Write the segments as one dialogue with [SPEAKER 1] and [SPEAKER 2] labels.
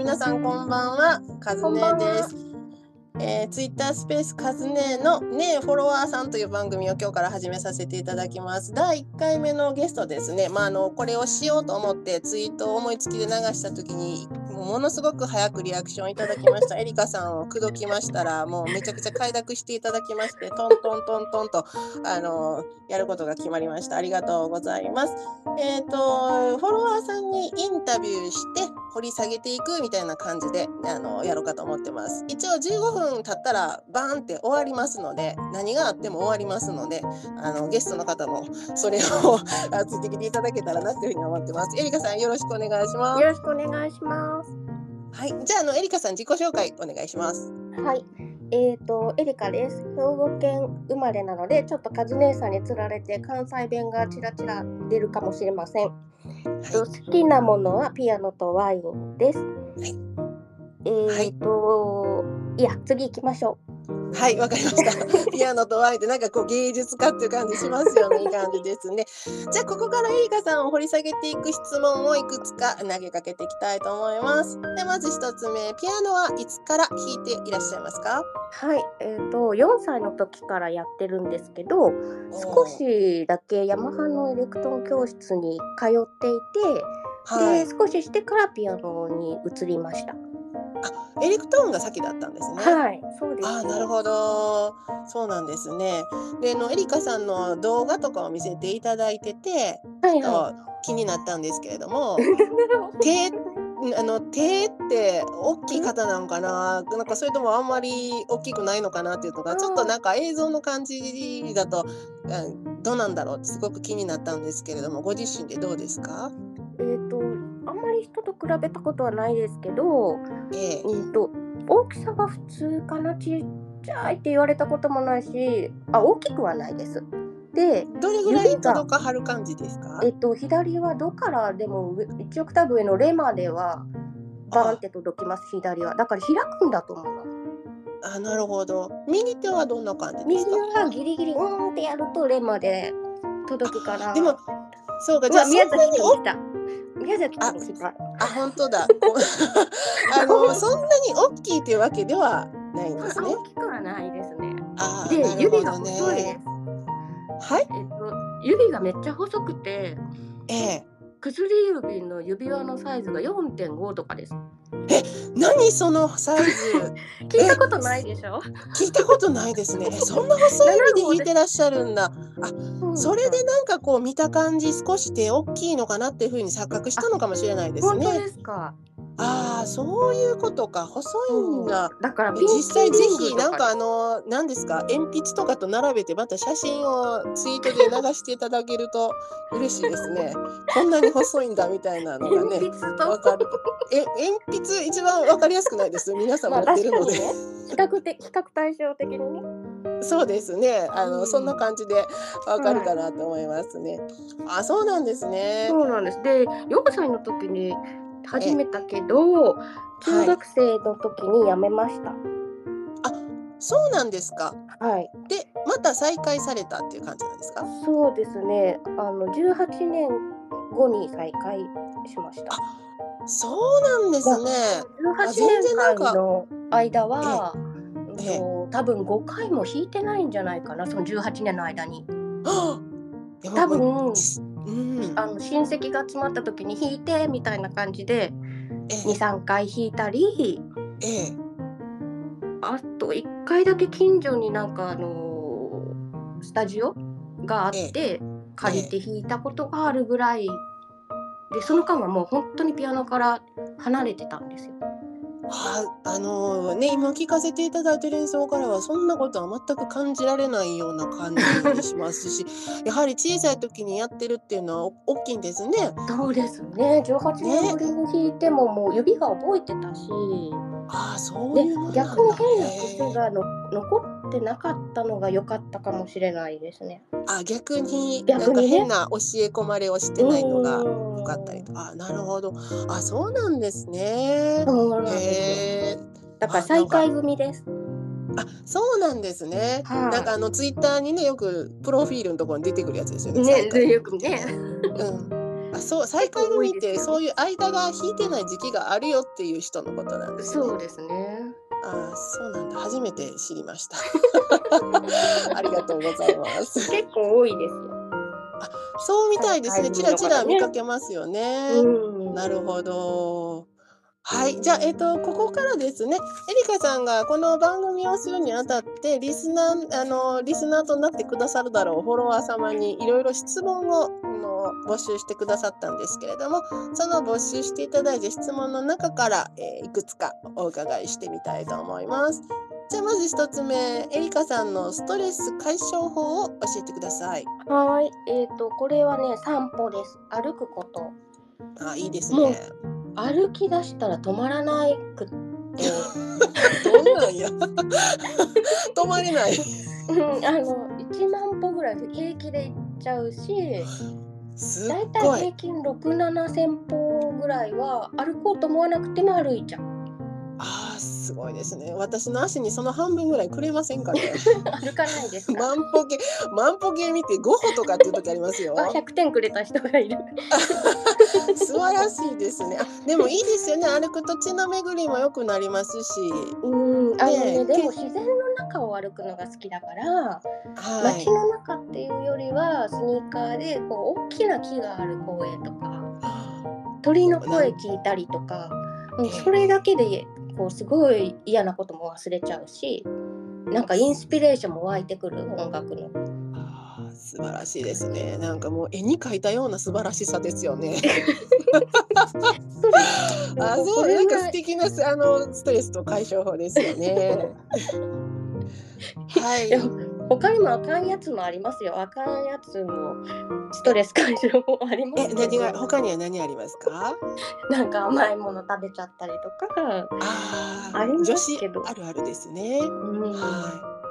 [SPEAKER 1] 皆さんこんばんは、カズネです。えー、ツイッタースペースカズネのねえフォロワーさんという番組を今日から始めさせていただきます。第1回目のゲストですね。まああのこれをしようと思ってツイートを思いつきで流した時にものすごく早くリアクションいただきました。エリカさんを口説きましたらもうめちゃくちゃ快諾していただきましてトントントントンとあのやることが決まりました。ありがとうございます。えっ、とフォロワーさんにインタビューして掘り下げていくみたいな感じであのやろうかと思ってます。一応15分経ったらバーンって終わりますので何があっても終わりますのであのゲストの方もそれを あついてきていただけたらなっていうふうに思ってます。エリカさんよろしくお願いします。
[SPEAKER 2] よろしくお願いします。
[SPEAKER 1] はい、じゃああのエリカさん自己紹介お願いします。
[SPEAKER 2] はい。えっ、と、エリカです。兵庫県生まれなので、ちょっとカズ姉さんにつられて関西弁がちらちら出るかもしれません。と好きなものはピアノとワインです。
[SPEAKER 1] い
[SPEAKER 2] えっ、と、い、や、次行きましょ
[SPEAKER 1] はい、わかりました。ピアノとワインってなんかこう芸術家っていう感じしますよね。いい感じですね。じゃあここからエリカさんを掘り下げていく質問をいくつか投げかけていきたいと思います。でまず一つ目、ピアノはいつから弾いていらっしゃいますか？
[SPEAKER 2] う。はい。えっ、と、4歳の時からやってるんですけど、少しだけヤマハのエレクトーン教室に通っていて、
[SPEAKER 1] はい
[SPEAKER 2] で、少ししてからピアノに移りました。
[SPEAKER 1] エレクトーンが先だったんですね。
[SPEAKER 2] はい、そうです。
[SPEAKER 1] あーなるほどそうなんですね。であのエリカさんの動画とかを見せていただいてて、
[SPEAKER 2] はい
[SPEAKER 1] あ
[SPEAKER 2] は
[SPEAKER 1] 気になったんですけれども
[SPEAKER 2] い。
[SPEAKER 1] 手あの手って大きい方なのかな？なんかそれともあんまり大きくないのかなっていうのがちょっとなんか映像の感じだとうんどうなんだろうってすごく気になったんですけれどもご自身でどうですか？
[SPEAKER 2] えっと、人と比べたことはないですけど、
[SPEAKER 1] ええ
[SPEAKER 2] うんと、大きさは普通かな、ちっちゃいって言われたこともないし、あ、大きくはないです。で、
[SPEAKER 1] どれぐらい届かはる感じですか？
[SPEAKER 2] えっと、左はドからでも上1オクターブ上のレまではバーンって届きます、左は。だから開くんだと思います。
[SPEAKER 1] あなるほど右手はどんな感じです
[SPEAKER 2] 右
[SPEAKER 1] か
[SPEAKER 2] はギリギリ、うーんってやるとレまで届くから。
[SPEAKER 1] でもそうか
[SPEAKER 2] う
[SPEAKER 1] じゃあそん
[SPEAKER 2] わ宮崎
[SPEAKER 1] なにお
[SPEAKER 2] 君来た。宮崎君来た。
[SPEAKER 1] あ本当だ こ あのそんなに大きいっていうわけではないんですね
[SPEAKER 2] 大きくはないですね。
[SPEAKER 1] あ
[SPEAKER 2] で、指が細いです
[SPEAKER 1] ね。はい
[SPEAKER 2] えっと、指がめっちゃ細くて、
[SPEAKER 1] ええ
[SPEAKER 2] 薬指の指輪のサイズが4.5とかです。
[SPEAKER 1] 何そのサイズ？
[SPEAKER 2] 聞いたことないでしょ？
[SPEAKER 1] 聞いたことないですね。えそんな細い指で弾いてらっしゃるんだ。それでなんかこう見た感じ少し手大きいのかなっていうふうに錯覚したのかもしれないですね。
[SPEAKER 2] 本当ですか？
[SPEAKER 1] ああそういうことか細いんだ。
[SPEAKER 2] だから
[SPEAKER 1] え実際ぜひなんかあの何ですか？鉛筆とかと並べてまた写真をツイートで流していただけると嬉しいですね。こんなに細いんだみたいなのがね
[SPEAKER 2] 鉛筆と
[SPEAKER 1] わかる。え鉛筆一番わかりやすくないです。皆さん持
[SPEAKER 2] まあ
[SPEAKER 1] ってるので。
[SPEAKER 2] ね。比較的比較対照的にね。
[SPEAKER 1] そうですね。あの、
[SPEAKER 2] うん
[SPEAKER 1] そんな感じでわかるかなと思いますね。あ、そうなんですね。
[SPEAKER 2] そうなんです。で、4歳の時に始めたけど、中学生の時に辞めました。
[SPEAKER 1] そうなんですか。
[SPEAKER 2] はい。
[SPEAKER 1] で、また再開されたっていう感じなんですか？
[SPEAKER 2] そうですね。あの18年後に再開しました。
[SPEAKER 1] そうなんですね。
[SPEAKER 2] 18
[SPEAKER 1] 全然
[SPEAKER 2] 年
[SPEAKER 1] なんか
[SPEAKER 2] 間の間は、多分5回も弾いてないんじゃないかなその18年の間に。多分
[SPEAKER 1] うん。
[SPEAKER 2] あの親戚が集まった時に弾いてみたいな感じで
[SPEAKER 1] え
[SPEAKER 2] 23回弾いたり
[SPEAKER 1] ええ。
[SPEAKER 2] あと1回だけ近所になんかあのスタジオがあって借りて弾いたことがあるぐらいでその間はもう本当にピアノから離れてたんですよ。
[SPEAKER 1] はあ、あのね今聞かせていただいてる演奏からはそんなことは全く感じられないような感じしますし やはり小さい時にやってるっていうのは大きいんですね。
[SPEAKER 2] そうですね18年ぶりに弾いてももう指が覚えてたし。
[SPEAKER 1] ああそう
[SPEAKER 2] で
[SPEAKER 1] いうもんなんだ
[SPEAKER 2] 逆に変な癖がの残ってなかったのが良かったかもしれないですね。
[SPEAKER 1] あ逆になんか変な教え込まれをしてないのが
[SPEAKER 2] うん
[SPEAKER 1] 良かったりとあなるほどあそうなんですね。
[SPEAKER 2] そうなんですだから再開組です。
[SPEAKER 1] あそうなんですね。
[SPEAKER 2] はい
[SPEAKER 1] なんかあのツイッターにねよくプロフィールのところに出てくるやつですよね。
[SPEAKER 2] ね、よくね。
[SPEAKER 1] うん。ああそう再開組ってそういう間が引いてない時期があるよっていう人のことなんですね。
[SPEAKER 2] そうですね。
[SPEAKER 1] あそうなんだ初めて知りました。ありがとうございます。
[SPEAKER 2] 結構多いですよ。
[SPEAKER 1] そうみたいですね。ちらちら
[SPEAKER 2] 再開組の方ね
[SPEAKER 1] 見かけますよね。
[SPEAKER 2] うん。
[SPEAKER 1] なるほど。はい、じゃあ、えっ、と、ここからですね。エリカさんがこの番組をするにあたって、リスナー、あの、リスナーとなってくださるだろうフォロワー様にいろいろ質問を。あの募集してくださったんですけれどもその募集していただいた質問の中から、えーいくつかお伺いしてみたいと思います。じゃあまず一つ目エリカさんのストレス解消法を教えてください。
[SPEAKER 2] はい。えっ、とこれはね散歩です。歩くこと。
[SPEAKER 1] あいいです
[SPEAKER 2] もう
[SPEAKER 1] ね。
[SPEAKER 2] 歩き出したら止まらないくって。
[SPEAKER 1] どんなんや 止まれない。
[SPEAKER 2] うんあの1万歩ぐらい平気で行っちゃうし
[SPEAKER 1] すっ
[SPEAKER 2] だいた
[SPEAKER 1] ごい
[SPEAKER 2] い平均6,7千歩ぐらいは歩こうと思わなくても歩いちゃう
[SPEAKER 1] あーすごいですね。私の足にその半分ぐらいくれませんかね。
[SPEAKER 2] 歩かないですか？
[SPEAKER 1] 万歩計万歩計見て5歩とかっていう時ありますよ。
[SPEAKER 2] あ100点くれた人がいる
[SPEAKER 1] 素晴らしいですね。あでもいいですよね。歩くと血の巡りも良くなりますし。
[SPEAKER 2] うんあのねでも自然の中を歩くのが好きだから、
[SPEAKER 1] はい
[SPEAKER 2] 街。の中っていうよりはスニーカーでこう大きな木がある公園とか鳥の声聞いたりとか、それだけでこうすごい嫌なことも忘れちゃうしなんかインスピレーションも湧いてくる音楽の。
[SPEAKER 1] 素晴らしいですね。なんかもう絵に描いたような素晴らしさですよね。あ、そう、なんか素敵なすあのストレスと解消法ですよね。はい
[SPEAKER 2] 他にもあかんやつもありますよ。あかんやつもストレス解消もあります
[SPEAKER 1] え、
[SPEAKER 2] けど
[SPEAKER 1] 何が他には何ありますか？
[SPEAKER 2] なんか甘いもの食べちゃったりとか、
[SPEAKER 1] あ
[SPEAKER 2] あります
[SPEAKER 1] 女子
[SPEAKER 2] けど
[SPEAKER 1] あるあるですね。
[SPEAKER 2] うん、
[SPEAKER 1] は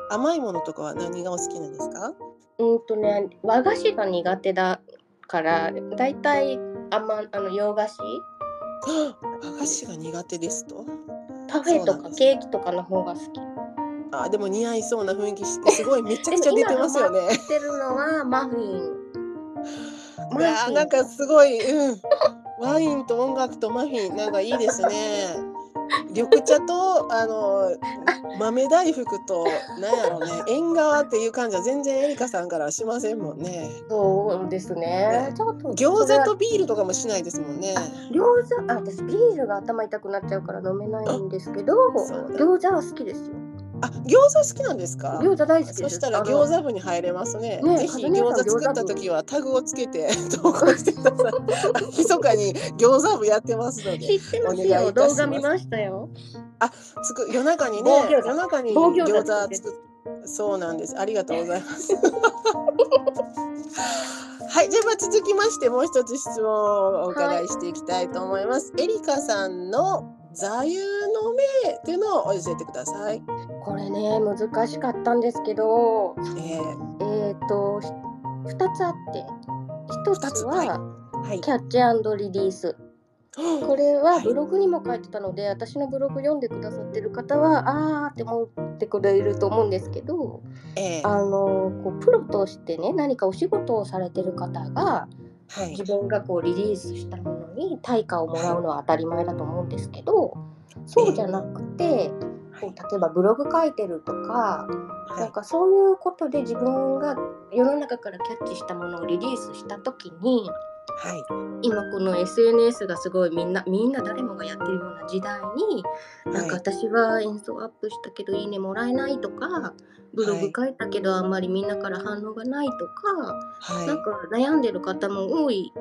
[SPEAKER 1] い。甘いものとかは何がお好きなんですか？
[SPEAKER 2] うんとね和菓子が苦手だからだいたい甘あの洋菓子
[SPEAKER 1] 和菓子が苦手ですと？
[SPEAKER 2] パフェとかケーキとかの方が好き。
[SPEAKER 1] あ、でも似合いそうな雰囲気してすごいめちゃくちゃ出てますよね。
[SPEAKER 2] てるのはマフィン。
[SPEAKER 1] い
[SPEAKER 2] マ
[SPEAKER 1] やー
[SPEAKER 2] フィン
[SPEAKER 1] なんかすごい、うん。ワインと音楽とマフィンなんかいいですね。緑茶とあの豆大福となんやろうね 縁側っていう感じは全然エリカさんからはしませんもんね。
[SPEAKER 2] そうですね
[SPEAKER 1] ね。
[SPEAKER 2] ちょっと
[SPEAKER 1] 餃子とビールとかもしないですもんね。
[SPEAKER 2] 餃子あ私ビールが頭痛くなっちゃうから飲めないんですけど餃子は好きですよ
[SPEAKER 1] あ、餃子好きなんですか？
[SPEAKER 2] 餃子大好きです
[SPEAKER 1] そしたら餃子部にに入れますね。
[SPEAKER 2] ね
[SPEAKER 1] ぜひ餃子作った時はタグをつけて 投稿してください。密かに餃子部やってますの
[SPEAKER 2] 知
[SPEAKER 1] で。
[SPEAKER 2] ってますよ動画見ましたよ
[SPEAKER 1] つく夜中にね夜中に
[SPEAKER 2] 棒餃子作っ
[SPEAKER 1] そうなんです。ありがとうございます。はい、じゃあまあ続きましてもう一つ質問をお伺いしていきたいと思います。エリカさんの座右の銘っていうのを教えてください。
[SPEAKER 2] これね難しかったんですけど
[SPEAKER 1] え
[SPEAKER 2] え。っ、とひ2つあって。1
[SPEAKER 1] 二つ
[SPEAKER 2] つは、
[SPEAKER 1] ー、はい。
[SPEAKER 2] キャッチリリース。これはブログにも書いてたので、私のブログ読んでくださってる方はあーって思ってくれると思うんですけど
[SPEAKER 1] えー、
[SPEAKER 2] あのこうプロとしてね何かお仕事をされてる方が
[SPEAKER 1] はい
[SPEAKER 2] 自。分がこうリリースしたものに対価をもらうのは当たり前だと思うんですけどそうじゃなくてこう例えばブログ書いてるとかなんかそういうことで自分が世の中からキャッチしたものをリリースした時に
[SPEAKER 1] はい。
[SPEAKER 2] 今この SNS がすごいみんなみんな誰もがやってるような時代になんか
[SPEAKER 1] はい
[SPEAKER 2] 私は演奏アップしたけどいいねもらえないとかブログ書いたけどあんまりみんなから反応がないとか、
[SPEAKER 1] はい。
[SPEAKER 2] なんか悩んでる方も多い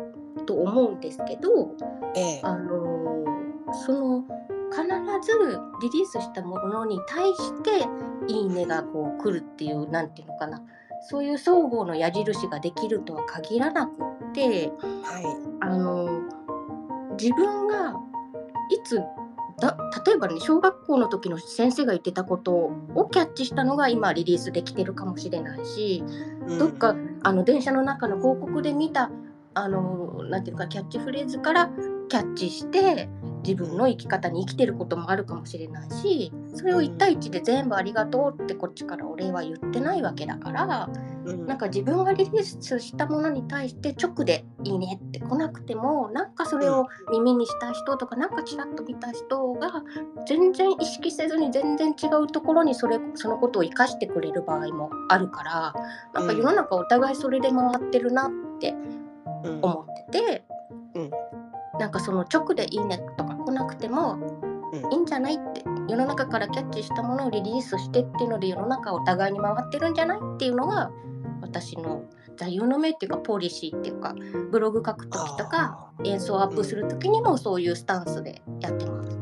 [SPEAKER 2] と思うんですけど、
[SPEAKER 1] えー、
[SPEAKER 2] あのーその必ずリリースしたものに対していいねがこう来るっていうなんていうのかなそういう双方の矢印ができるとは限らなくって
[SPEAKER 1] はい。
[SPEAKER 2] あのー自分がいつだ例えばね小学校の時の先生が言ってたことをキャッチしたのが今リリースできてるかもしれないし、
[SPEAKER 1] うん
[SPEAKER 2] どっかあの電車の中の広告で見たあのなんていうかキャッチフレーズからキャッチして自分の生き方に生きてることもあるかもしれないしそれを1対1で全部ありがとうってこっちからお礼は言ってないわけだから
[SPEAKER 1] うん。
[SPEAKER 2] なんか自分がリリースしたものに対して直で「いいね」って来なくてもなんかそれを耳にした人とかなんかちらっと見た人が全然意識せずに全然違うところにそれそのことを生かしてくれる場合もあるからなんか世の中お互いそれで回ってるなって
[SPEAKER 1] うん。
[SPEAKER 2] 思ってて、
[SPEAKER 1] うん
[SPEAKER 2] なんかその直で「いいね」とか来なくても
[SPEAKER 1] うん。
[SPEAKER 2] いいんじゃないって世の中からキャッチしたものをリリースしてっていうので世の中お互いに回ってるんじゃないっていうのが私の座右の銘っていうかポリシーっていうかブログ書く時とか演奏アップする時にもそういうスタンスでやってます。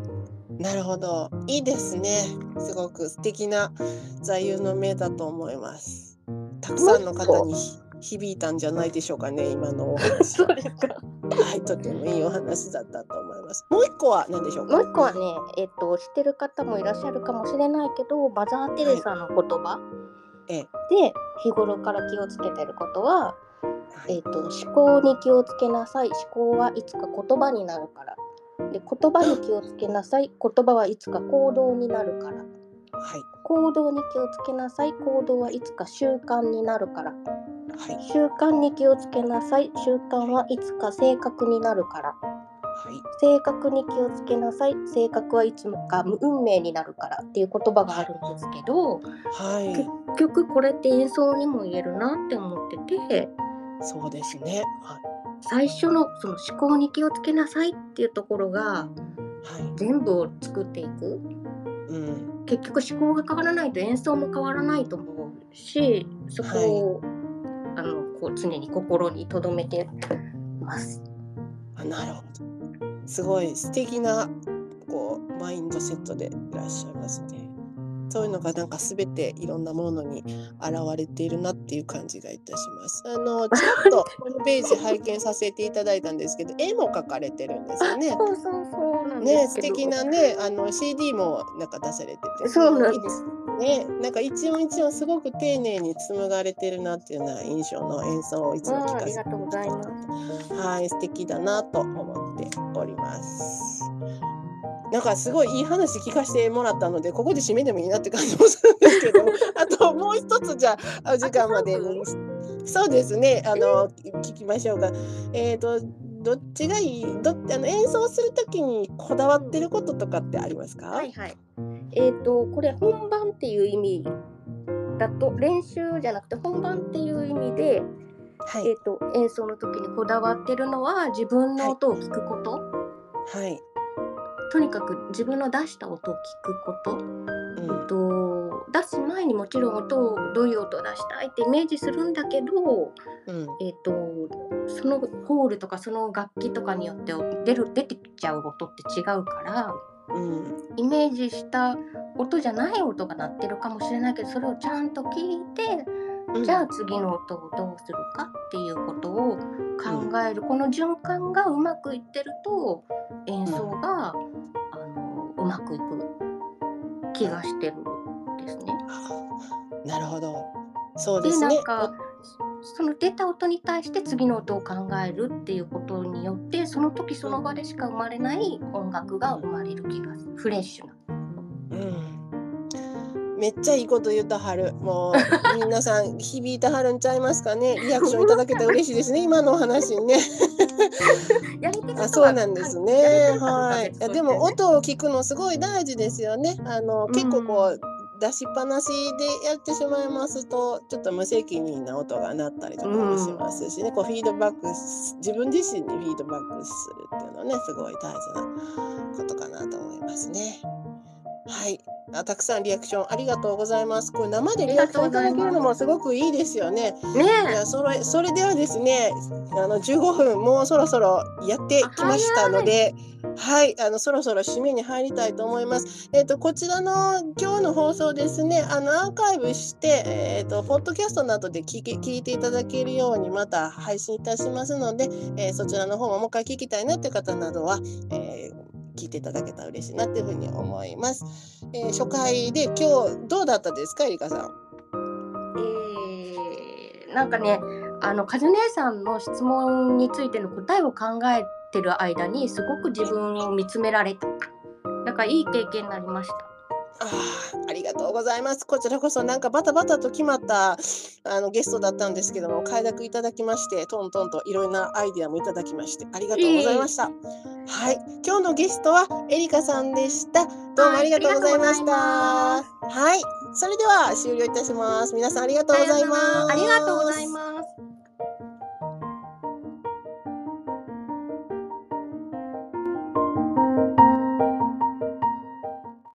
[SPEAKER 1] なるほど。いいですね。すごく素敵な座右の銘だと思います。たくさんの方に響いたんじゃないでしょうかね今のお話。
[SPEAKER 2] そうですか
[SPEAKER 1] はいとてもいいお話だったと思います。もう一個は何でしょうか？
[SPEAKER 2] もう一個はね、えっと知ってる方もいらっしゃるかもしれないけどマザー・テレサの言葉。
[SPEAKER 1] ええ。
[SPEAKER 2] で日頃から気をつけてることは、
[SPEAKER 1] はい。
[SPEAKER 2] えっと思考に気をつけなさい。思考はいつか言葉になるから。で言葉に気をつけなさい。言葉はいつか行動になるから。
[SPEAKER 1] はい。
[SPEAKER 2] 行動に気をつけなさい。行動はいつか習慣になるから
[SPEAKER 1] はい。
[SPEAKER 2] 習慣に気をつけなさい。習慣はいつか性格になるから。
[SPEAKER 1] はい。
[SPEAKER 2] 性格に気をつけなさい。性格はいつか運命になるからっていう言葉があるんですけど
[SPEAKER 1] はい。
[SPEAKER 2] 結局これって演奏にも言えるなって思ってて
[SPEAKER 1] そうですね。は
[SPEAKER 2] 最初のその思考に気をつけなさいっていうところが
[SPEAKER 1] いはい。
[SPEAKER 2] 全部を作っていく。
[SPEAKER 1] うん。
[SPEAKER 2] 結局思考が変わらないと演奏も変わらないと思うしそこを、あのこう常に心に留めてます。
[SPEAKER 1] あなるほど。すごい素敵なこうマインドセットでいらっしゃいますね。そういうのがなんかすべていろんなものに現れているなっていう感じがいたします。あのちょっとホームページ拝見させていただいたんですけど 絵も描かれてるんですよね。
[SPEAKER 2] そうそうそう
[SPEAKER 1] ね素敵なねあの CD もなんか出されてて。
[SPEAKER 2] そうなんです
[SPEAKER 1] ねなんか一音一音すごく丁寧に紡がれてるなっていうような印象の演奏をいつも
[SPEAKER 2] あ
[SPEAKER 1] 聞かせて
[SPEAKER 2] ーありがとうございます。
[SPEAKER 1] はい、素敵だなと思っております。なんかすごいいい話聞かせてもらったのでここで締めてもいいなって感じもするんですけど あともう一つじゃあお時間までにそうですねあの聞きましょうかえっ、とどっちがいい？どあの演奏するときにこだわってることとかってありますか、
[SPEAKER 2] はいはい。えっ、とこれ本番っていう意味だと練習じゃなくて本番っていう意味で、
[SPEAKER 1] はい。
[SPEAKER 2] えっ、と演奏の時にこだわってるのは自分の音を聞くこと。
[SPEAKER 1] はい、
[SPEAKER 2] とにかく自分の出した音を聞くこと。
[SPEAKER 1] うん、
[SPEAKER 2] と出す前にもちろん音をどういう音を出したいってイメージするんだけど、
[SPEAKER 1] うん、
[SPEAKER 2] えっとそのホールとかその楽器とかによって出る出てきちゃう音って違うから
[SPEAKER 1] うん、
[SPEAKER 2] イメージした音じゃない音が鳴ってるかもしれないけどそれをちゃんと聞いて
[SPEAKER 1] うん、
[SPEAKER 2] じゃあ次の音をどうするかっていうことを考える、この循環がうまくいってると演奏が、あのうまくいく気がしてるんですね。
[SPEAKER 1] あなるほど。そうで
[SPEAKER 2] ですな
[SPEAKER 1] ね。
[SPEAKER 2] んかその出た音に対して次の音を考えるっていうことによってその時その場でしか生まれない音楽が生まれる気がするフレッシュな。
[SPEAKER 1] うん、めっちゃいいこと言ったはる。もう 皆さん響いたはるんちゃいますかね？リアクションいただけたら嬉しいですね。今のお話にね。あ、そうなんですね。
[SPEAKER 2] は
[SPEAKER 1] はい。いやでも音を聞くのすごい大事ですよね。あの結構こう。出しっぱなしでやってしまいますとちょっと無責任な音が鳴ったりとかもしますしね、こうフィードバックし自分自身にフィードバックするっていうのはねすごい大事なことかなと思いますね。はいあたくさんリアクションありがとうございます。これ生でリアクションいただけるのもすごくいいですよね。い
[SPEAKER 2] ね
[SPEAKER 1] やそれそれではですねあの15分もうそろそろやってきましたのではいあのそろそろ締めに入りたいと思います。えっ、とこちらの今日の放送ですねあのアーカイブしてえっ、とポッドキャストなどで聞き聞いていただけるようにまた配信いたしますので、えーそちらの方ももう一回聞きたいなという方などは、えー聞いていただけたら嬉しいなというふうに思います。えー初回で今日どうだったですかエリカさん？
[SPEAKER 2] えーなんかねあのカズ姉さんの質問についての答えを考えてる間にすごく自分を見つめられた。なんかいい経験になりました。
[SPEAKER 1] あありがとうございます。こちらこそなんかバタバタと決まったあのゲストだったんですけども快諾いただきましてトントンといろんなアイディアもいただきましてありがとうございました。はい今日のゲストはエリカさんでした。どうもありがとうございました。はいそれでは終了いたします。皆さんありがとうございます。
[SPEAKER 2] ありがとうございます。